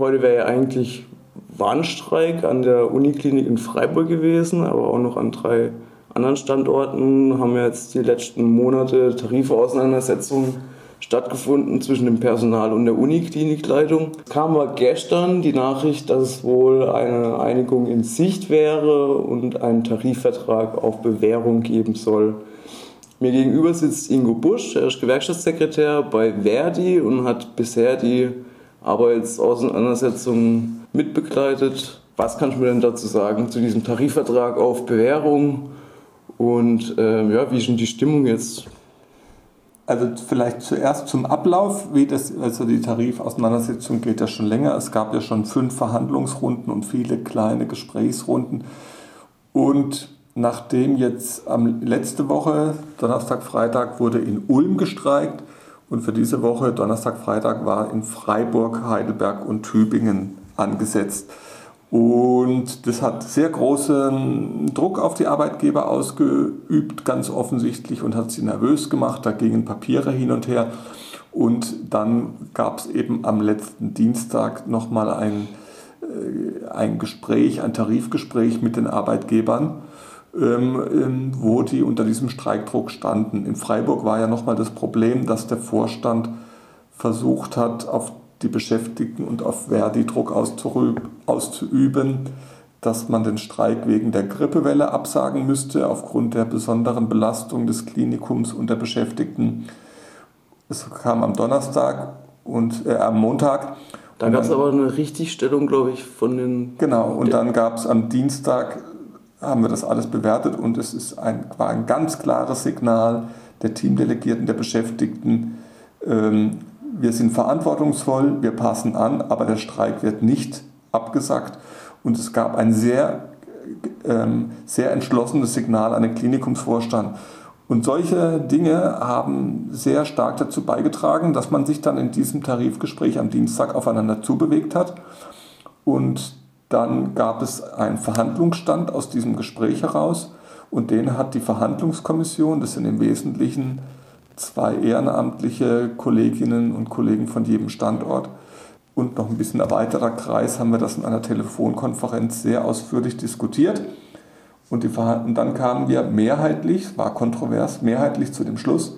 Heute wäre ja eigentlich Warnstreik an der Uniklinik in Freiburg gewesen, aber auch noch an drei anderen Standorten haben jetzt die letzten Monate Tarifauseinandersetzungen stattgefunden zwischen dem Personal und der Uniklinikleitung. Kam aber gestern die Nachricht, dass es wohl eine Einigung in Sicht wäre und einen Tarifvertrag auf Bewährung geben soll. Mir gegenüber sitzt Ingo Busch, er ist Gewerkschaftssekretär bei Verdi und hat bisher die Arbeitsauseinandersetzungen mitbegleitet. Was kannst du mir denn dazu sagen zu diesem Tarifvertrag auf Bewährung? Und äh, ja, wie ist denn die Stimmung jetzt? Also vielleicht zuerst zum Ablauf, wie das, also die Tarifauseinandersetzung geht ja schon länger. Es gab ja schon fünf Verhandlungsrunden und viele kleine Gesprächsrunden. Und nachdem jetzt am, letzte Woche, Donnerstag, Freitag, wurde in Ulm gestreikt und für diese Woche, Donnerstag, Freitag, war in Freiburg, Heidelberg und Tübingen angesetzt. Und das hat sehr großen Druck auf die Arbeitgeber ausgeübt, ganz offensichtlich, und hat sie nervös gemacht. Da gingen Papiere hin und her. Und dann gab es eben am letzten Dienstag nochmal ein, äh, ein Gespräch, ein Tarifgespräch mit den Arbeitgebern, ähm, ähm, wo die unter diesem Streikdruck standen. In Freiburg war ja nochmal das Problem, dass der Vorstand versucht hat, auf die Beschäftigten und auf Verdi Druck auszuüben, dass man den Streik wegen der Grippewelle absagen müsste, aufgrund der besonderen Belastung des Klinikums und der Beschäftigten. Es kam am Donnerstag und äh, am Montag. Da gab es aber eine Richtigstellung, glaube ich, von den. Genau, und dann gab es am Dienstag, haben wir das alles bewertet und es ist ein, war ein ganz klares Signal der Teamdelegierten, der Beschäftigten, ähm, wir sind verantwortungsvoll, wir passen an, aber der Streik wird nicht abgesagt. Und es gab ein sehr, ähm, sehr entschlossenes Signal an den Klinikumsvorstand. Und solche Dinge haben sehr stark dazu beigetragen, dass man sich dann in diesem Tarifgespräch am Dienstag aufeinander zubewegt hat. Und dann gab es einen Verhandlungsstand aus diesem Gespräch heraus. Und den hat die Verhandlungskommission, das sind im Wesentlichen zwei ehrenamtliche Kolleginnen und Kollegen von jedem Standort und noch ein bisschen erweiterter Kreis haben wir das in einer Telefonkonferenz sehr ausführlich diskutiert. Und, die, und dann kamen wir mehrheitlich, war kontrovers, mehrheitlich zu dem Schluss,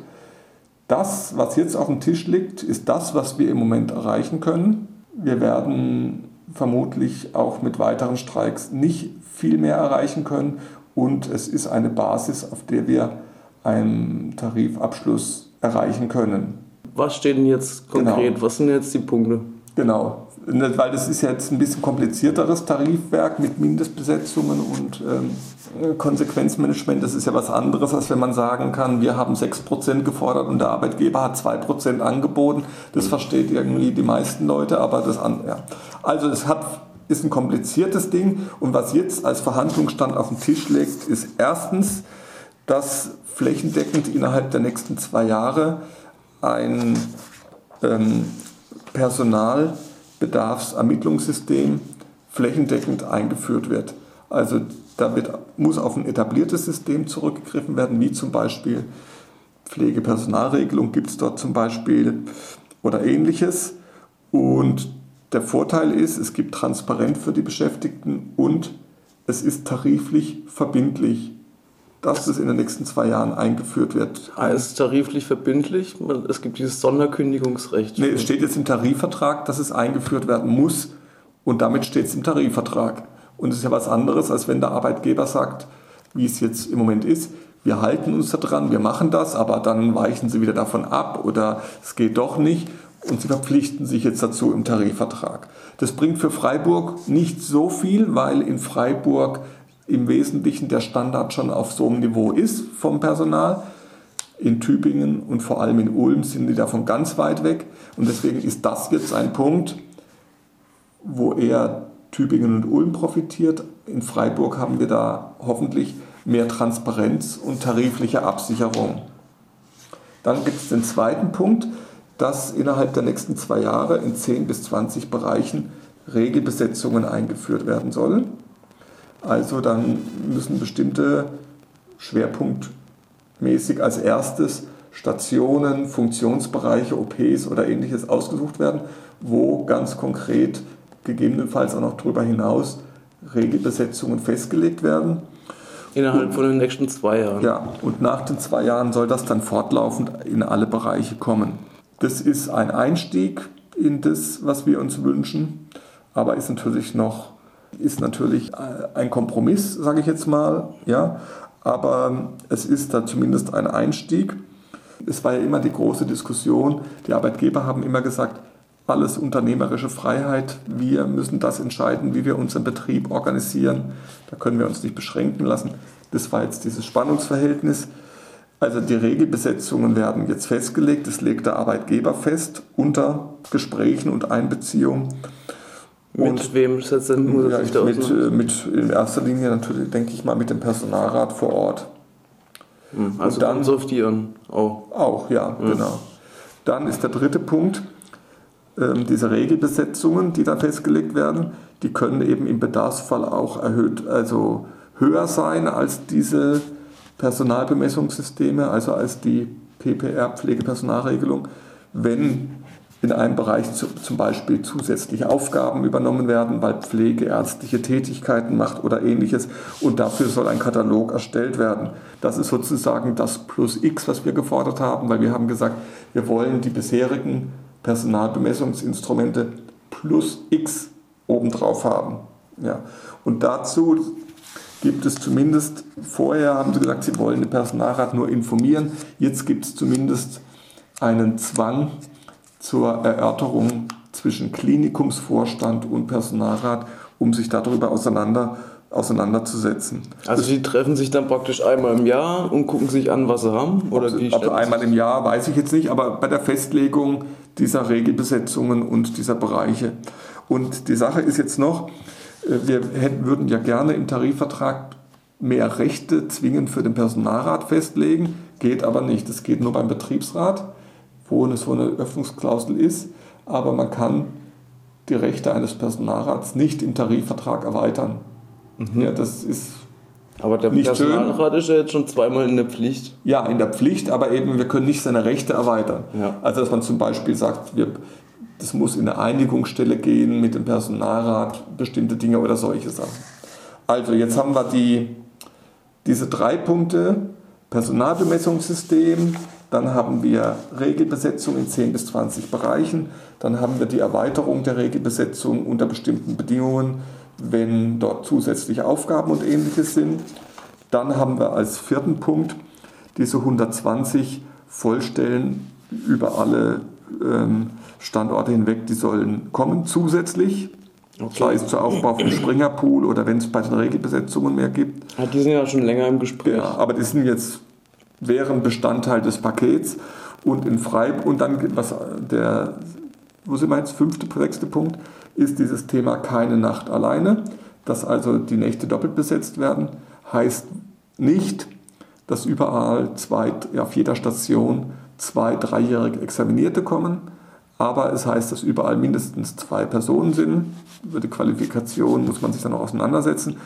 das, was jetzt auf dem Tisch liegt, ist das, was wir im Moment erreichen können. Wir werden vermutlich auch mit weiteren Streiks nicht viel mehr erreichen können. Und es ist eine Basis, auf der wir einen Tarifabschluss erreichen können. Was steht denn jetzt konkret? Genau. Was sind jetzt die Punkte? Genau, weil das ist jetzt ein bisschen komplizierteres Tarifwerk mit Mindestbesetzungen und ähm, Konsequenzmanagement. Das ist ja was anderes, als wenn man sagen kann, wir haben 6% gefordert und der Arbeitgeber hat 2% angeboten. Das versteht irgendwie die meisten Leute, aber das an, ja. Also es hat, ist ein kompliziertes Ding und was jetzt als Verhandlungsstand auf den Tisch liegt, ist erstens, dass flächendeckend innerhalb der nächsten zwei Jahre ein ähm, Personalbedarfsermittlungssystem flächendeckend eingeführt wird. Also da muss auf ein etabliertes System zurückgegriffen werden, wie zum Beispiel Pflegepersonalregelung gibt es dort zum Beispiel oder ähnliches. Und der Vorteil ist, es gibt Transparenz für die Beschäftigten und es ist tariflich verbindlich dass das in den nächsten zwei Jahren eingeführt wird. Heißt tariflich verbindlich? Es gibt dieses Sonderkündigungsrecht. Nee, es steht jetzt im Tarifvertrag, dass es eingeführt werden muss und damit steht es im Tarifvertrag. Und es ist ja was anderes, als wenn der Arbeitgeber sagt, wie es jetzt im Moment ist, wir halten uns daran, wir machen das, aber dann weichen sie wieder davon ab oder es geht doch nicht und sie verpflichten sich jetzt dazu im Tarifvertrag. Das bringt für Freiburg nicht so viel, weil in Freiburg im Wesentlichen der Standard schon auf so einem Niveau ist vom Personal. In Tübingen und vor allem in Ulm sind die davon ganz weit weg. Und deswegen ist das jetzt ein Punkt, wo eher Tübingen und Ulm profitiert. In Freiburg haben wir da hoffentlich mehr Transparenz und tarifliche Absicherung. Dann gibt es den zweiten Punkt, dass innerhalb der nächsten zwei Jahre in 10 bis 20 Bereichen Regelbesetzungen eingeführt werden sollen. Also dann müssen bestimmte schwerpunktmäßig als erstes Stationen, Funktionsbereiche, OPs oder ähnliches ausgesucht werden, wo ganz konkret gegebenenfalls auch noch darüber hinaus Regelbesetzungen festgelegt werden. Innerhalb und, von den nächsten zwei Jahren. Ja, und nach den zwei Jahren soll das dann fortlaufend in alle Bereiche kommen. Das ist ein Einstieg in das, was wir uns wünschen, aber ist natürlich noch ist natürlich ein Kompromiss, sage ich jetzt mal, ja, aber es ist da zumindest ein Einstieg. Es war ja immer die große Diskussion. Die Arbeitgeber haben immer gesagt, alles unternehmerische Freiheit. Wir müssen das entscheiden, wie wir unseren Betrieb organisieren. Da können wir uns nicht beschränken lassen. Das war jetzt dieses Spannungsverhältnis. Also die Regelbesetzungen werden jetzt festgelegt. Das legt der Arbeitgeber fest unter Gesprächen und Einbeziehung. Mit und, wem setzt denn ja, sich da mit, mit in erster Linie natürlich, denke ich mal, mit dem Personalrat vor Ort. Hm, also und dann sortieren auch. Auch, ja, mhm. genau. Dann ist der dritte Punkt, ähm, diese Regelbesetzungen, die da festgelegt werden, die können eben im Bedarfsfall auch erhöht, also höher sein als diese Personalbemessungssysteme, also als die PPR, Pflegepersonalregelung, wenn in einem Bereich zum Beispiel zusätzliche Aufgaben übernommen werden, weil Pflege ärztliche Tätigkeiten macht oder ähnliches und dafür soll ein Katalog erstellt werden. Das ist sozusagen das Plus X, was wir gefordert haben, weil wir haben gesagt, wir wollen die bisherigen Personalbemessungsinstrumente plus X obendrauf haben. Ja. Und dazu gibt es zumindest, vorher haben sie gesagt, sie wollen den Personalrat nur informieren, jetzt gibt es zumindest einen Zwang zur Erörterung zwischen Klinikumsvorstand und Personalrat, um sich darüber auseinander, auseinanderzusetzen. Also die treffen sich dann praktisch einmal im Jahr und gucken sich an, was sie haben? Oder wie also einmal im Jahr weiß ich jetzt nicht, aber bei der Festlegung dieser Regelbesetzungen und dieser Bereiche. Und die Sache ist jetzt noch, äh, wir hätten, würden ja gerne im Tarifvertrag mehr Rechte zwingend für den Personalrat festlegen, geht aber nicht. Das geht nur beim Betriebsrat, wo eine so eine Öffnungsklausel ist, aber man kann die Rechte eines Personalrats nicht im Tarifvertrag erweitern. Mhm. Ja, das ist aber der nicht Personalrat schön. ist ja jetzt schon zweimal in der Pflicht. Ja, in der Pflicht, aber eben wir können nicht seine Rechte erweitern. Ja. Also dass man zum Beispiel sagt, wir, das muss in eine Einigungsstelle gehen mit dem Personalrat, bestimmte Dinge oder solche Sachen. Also jetzt haben wir die, diese drei Punkte, Personalbemessungssystem, dann haben wir Regelbesetzung in 10 bis 20 Bereichen, dann haben wir die Erweiterung der Regelbesetzung unter bestimmten Bedingungen, wenn dort zusätzliche Aufgaben und ähnliches sind. Dann haben wir als vierten Punkt diese 120 Vollstellen über alle ähm, Standorte hinweg, die sollen kommen zusätzlich. Okay. Sei es zur Aufbau vom Springerpool oder wenn es bei den Regelbesetzungen mehr gibt. Ja, die sind ja schon länger im Gespräch. Ja, aber die sind jetzt, wären Bestandteil des Pakets. Und in Freiburg, und dann was der, wo sind wir jetzt, fünfte, sechste Punkt, ist dieses Thema keine Nacht alleine. Dass also die Nächte doppelt besetzt werden, heißt nicht, dass überall zwei, auf jeder Station zwei dreijährige Examinierte kommen, aber es heißt, dass überall mindestens zwei Personen sind. Über die Qualifikation muss man sich dann noch auseinandersetzen.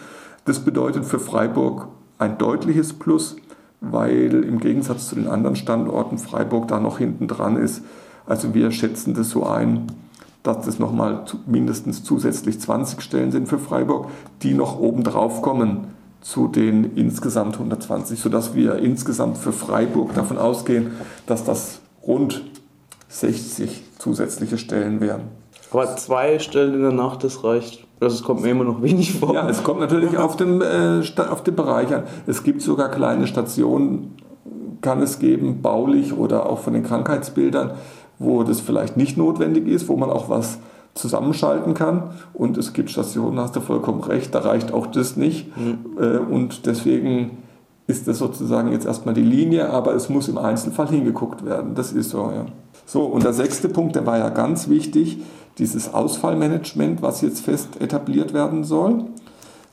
Das bedeutet für Freiburg ein deutliches Plus, weil im Gegensatz zu den anderen Standorten Freiburg da noch hinten dran ist. Also wir schätzen das so ein, dass das nochmal mindestens zusätzlich 20 Stellen sind für Freiburg, die noch oben drauf kommen zu den insgesamt 120, sodass wir insgesamt für Freiburg davon ausgehen, dass das rund 60 zusätzliche Stellen wären. Aber zwei Stellen in der Nacht, das reicht. Das kommt mir immer noch wenig vor. Ja, es kommt natürlich auf den, äh, auf den Bereich an. Es gibt sogar kleine Stationen, kann es geben, baulich oder auch von den Krankheitsbildern, wo das vielleicht nicht notwendig ist, wo man auch was zusammenschalten kann. Und es gibt Stationen, hast du vollkommen recht, da reicht auch das nicht. Mhm. Und deswegen ist das sozusagen jetzt erstmal die Linie, aber es muss im Einzelfall hingeguckt werden. Das ist so, ja. So, und der sechste Punkt, der war ja ganz wichtig, dieses Ausfallmanagement, was jetzt fest etabliert werden soll.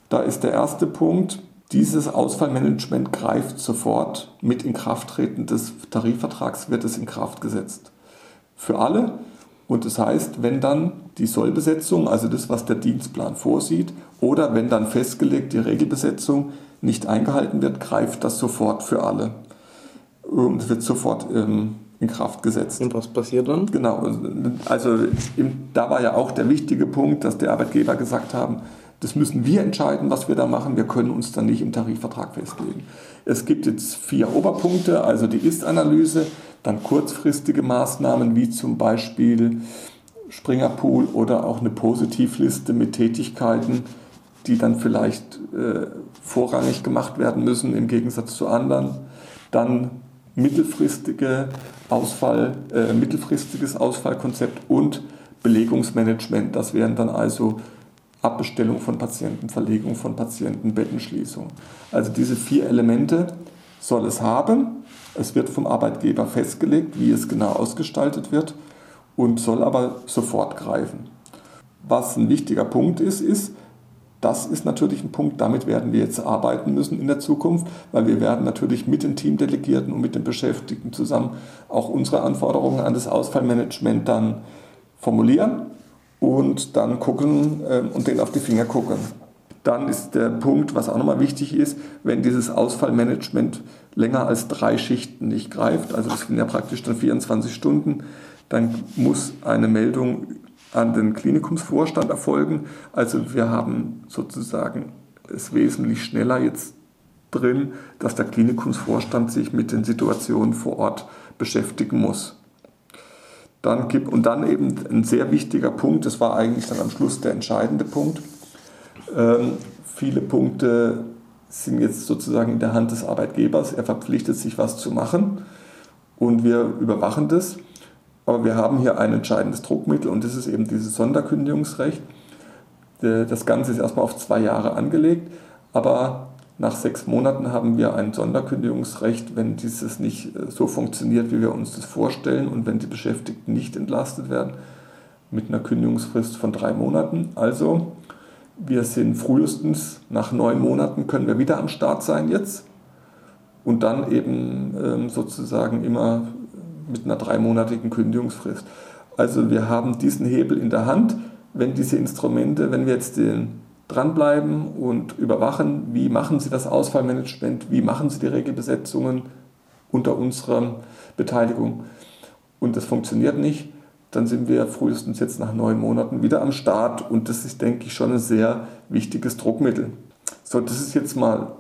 Da ist der erste Punkt, dieses Ausfallmanagement greift sofort mit Inkrafttreten des Tarifvertrags, wird es in Kraft gesetzt für alle. Und das heißt, wenn dann die Sollbesetzung, also das, was der Dienstplan vorsieht, oder wenn dann festgelegt die Regelbesetzung nicht eingehalten wird, greift das sofort für alle. Und wird sofort ähm, in Kraft gesetzt. Und was passiert dann? Genau, also da war ja auch der wichtige Punkt, dass die Arbeitgeber gesagt haben, das müssen wir entscheiden, was wir da machen. Wir können uns dann nicht im Tarifvertrag festlegen. Es gibt jetzt vier Oberpunkte, also die Ist-Analyse, dann kurzfristige Maßnahmen wie zum Beispiel Springerpool oder auch eine Positivliste mit Tätigkeiten, die dann vielleicht äh, vorrangig gemacht werden müssen im Gegensatz zu anderen. Dann mittelfristige Ausfall, äh, mittelfristiges Ausfallkonzept und Belegungsmanagement. Das wären dann also Abbestellung von Patienten, Verlegung von Patienten, Bettenschließung. Also diese vier Elemente soll es haben. Es wird vom Arbeitgeber festgelegt, wie es genau ausgestaltet wird und soll aber sofort greifen. Was ein wichtiger Punkt ist, ist, das ist natürlich ein Punkt, damit werden wir jetzt arbeiten müssen in der Zukunft, weil wir werden natürlich mit den Teamdelegierten und mit den Beschäftigten zusammen auch unsere Anforderungen an das Ausfallmanagement dann formulieren und dann gucken äh, und denen auf die Finger gucken. Dann ist der Punkt, was auch nochmal wichtig ist, wenn dieses Ausfallmanagement länger als drei Schichten nicht greift, also das sind ja praktisch dann 24 Stunden, dann muss eine Meldung an den Klinikumsvorstand erfolgen. Also wir haben sozusagen es wesentlich schneller jetzt drin, dass der Klinikumsvorstand sich mit den Situationen vor Ort beschäftigen muss. Dann gibt, und dann eben ein sehr wichtiger Punkt, das war eigentlich dann am Schluss der entscheidende Punkt. Ähm, viele Punkte sind jetzt sozusagen in der Hand des Arbeitgebers. Er verpflichtet sich, was zu machen und wir überwachen das. Aber wir haben hier ein entscheidendes Druckmittel und das ist eben dieses Sonderkündigungsrecht. Das Ganze ist erstmal auf zwei Jahre angelegt, aber nach sechs Monaten haben wir ein Sonderkündigungsrecht, wenn dieses nicht äh, so funktioniert, wie wir uns das vorstellen und wenn die Beschäftigten nicht entlastet werden, mit einer Kündigungsfrist von drei Monaten. Also wir sind frühestens nach neun Monaten können wir wieder am Start sein jetzt und dann eben ähm, sozusagen immer mit einer dreimonatigen Kündigungsfrist. Also wir haben diesen Hebel in der Hand, wenn diese Instrumente, wenn wir jetzt den dranbleiben und überwachen, wie machen sie das Ausfallmanagement, wie machen sie die Regelbesetzungen unter unserer Beteiligung und das funktioniert nicht, dann sind wir frühestens jetzt nach neun Monaten wieder am Start und das ist, denke ich, schon ein sehr wichtiges Druckmittel. So, das ist jetzt mal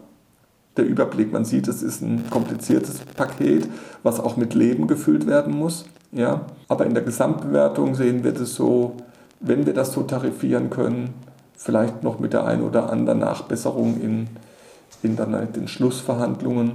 der Überblick. Man sieht, es ist ein kompliziertes Paket, was auch mit Leben gefüllt werden muss. Ja? Aber in der Gesamtbewertung sehen wir das so, wenn wir das so tarifieren können, vielleicht noch mit der einen oder anderen Nachbesserung in, in dann den Schlussverhandlungen,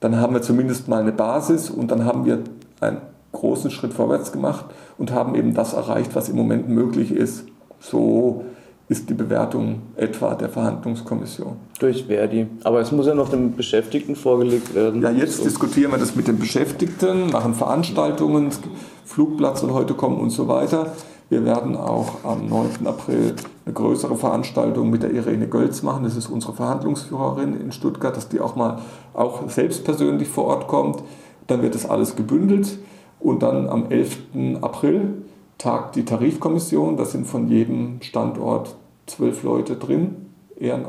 dann haben wir zumindest mal eine Basis und dann haben wir einen großen Schritt vorwärts gemacht und haben eben das erreicht, was im Moment möglich ist. So ist die Bewertung etwa der Verhandlungskommission. Durch Verdi. Aber es muss ja noch dem Beschäftigten vorgelegt werden. Ja, jetzt so. diskutieren wir das mit den Beschäftigten, machen Veranstaltungen, Flugplatz soll heute kommen und so weiter. Wir werden auch am 9. April eine größere Veranstaltung mit der Irene Gölz machen. Das ist unsere Verhandlungsführerin in Stuttgart, dass die auch mal auch selbst persönlich vor Ort kommt. Dann wird das alles gebündelt und dann am 11. April tagt die Tarifkommission. Da sind von jedem Standort zwölf Leute drin,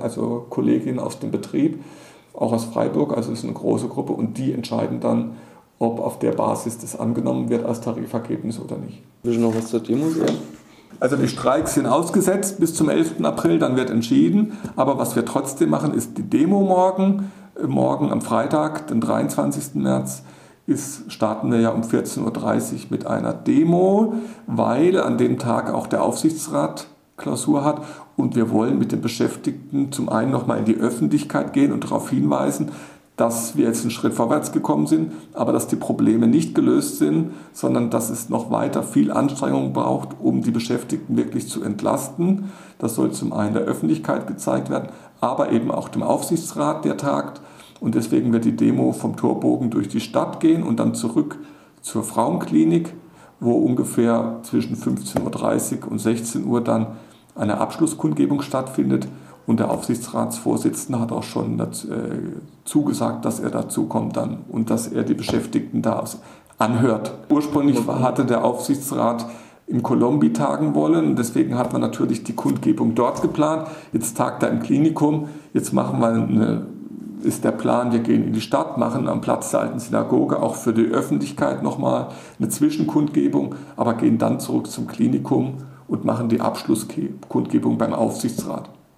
also Kolleginnen aus dem Betrieb, auch aus Freiburg, also es ist eine große Gruppe und die entscheiden dann, ob auf der Basis das angenommen wird als Tarifergebnis oder nicht. Willst du noch was zur Demo sagen? Also die Streiks sind ausgesetzt bis zum 11. April, dann wird entschieden. Aber was wir trotzdem machen, ist die Demo morgen. Morgen am Freitag, den 23. März, ist, starten wir ja um 14.30 Uhr mit einer Demo, weil an dem Tag auch der Aufsichtsrat Klausur hat und wir wollen mit den Beschäftigten zum einen nochmal in die Öffentlichkeit gehen und darauf hinweisen, dass wir jetzt einen Schritt vorwärts gekommen sind, aber dass die Probleme nicht gelöst sind, sondern dass es noch weiter viel Anstrengung braucht, um die Beschäftigten wirklich zu entlasten. Das soll zum einen der Öffentlichkeit gezeigt werden, aber eben auch dem Aufsichtsrat, der tagt. Und deswegen wird die Demo vom Torbogen durch die Stadt gehen und dann zurück zur Frauenklinik, wo ungefähr zwischen 15.30 Uhr und 16 Uhr dann eine Abschlusskundgebung stattfindet. Und der Aufsichtsratsvorsitzende hat auch schon dazu, äh, zugesagt, dass er dazu kommt dann und dass er die Beschäftigten da anhört. Ursprünglich hatte der Aufsichtsrat im Kolombi tagen wollen. Deswegen hat man natürlich die Kundgebung dort geplant. Jetzt tagt er im Klinikum. Jetzt machen wir eine ist der Plan, wir gehen in die Stadt, machen am Platz der alten Synagoge auch für die Öffentlichkeit nochmal eine Zwischenkundgebung, aber gehen dann zurück zum Klinikum und machen die Abschlusskundgebung beim Aufsichtsrat.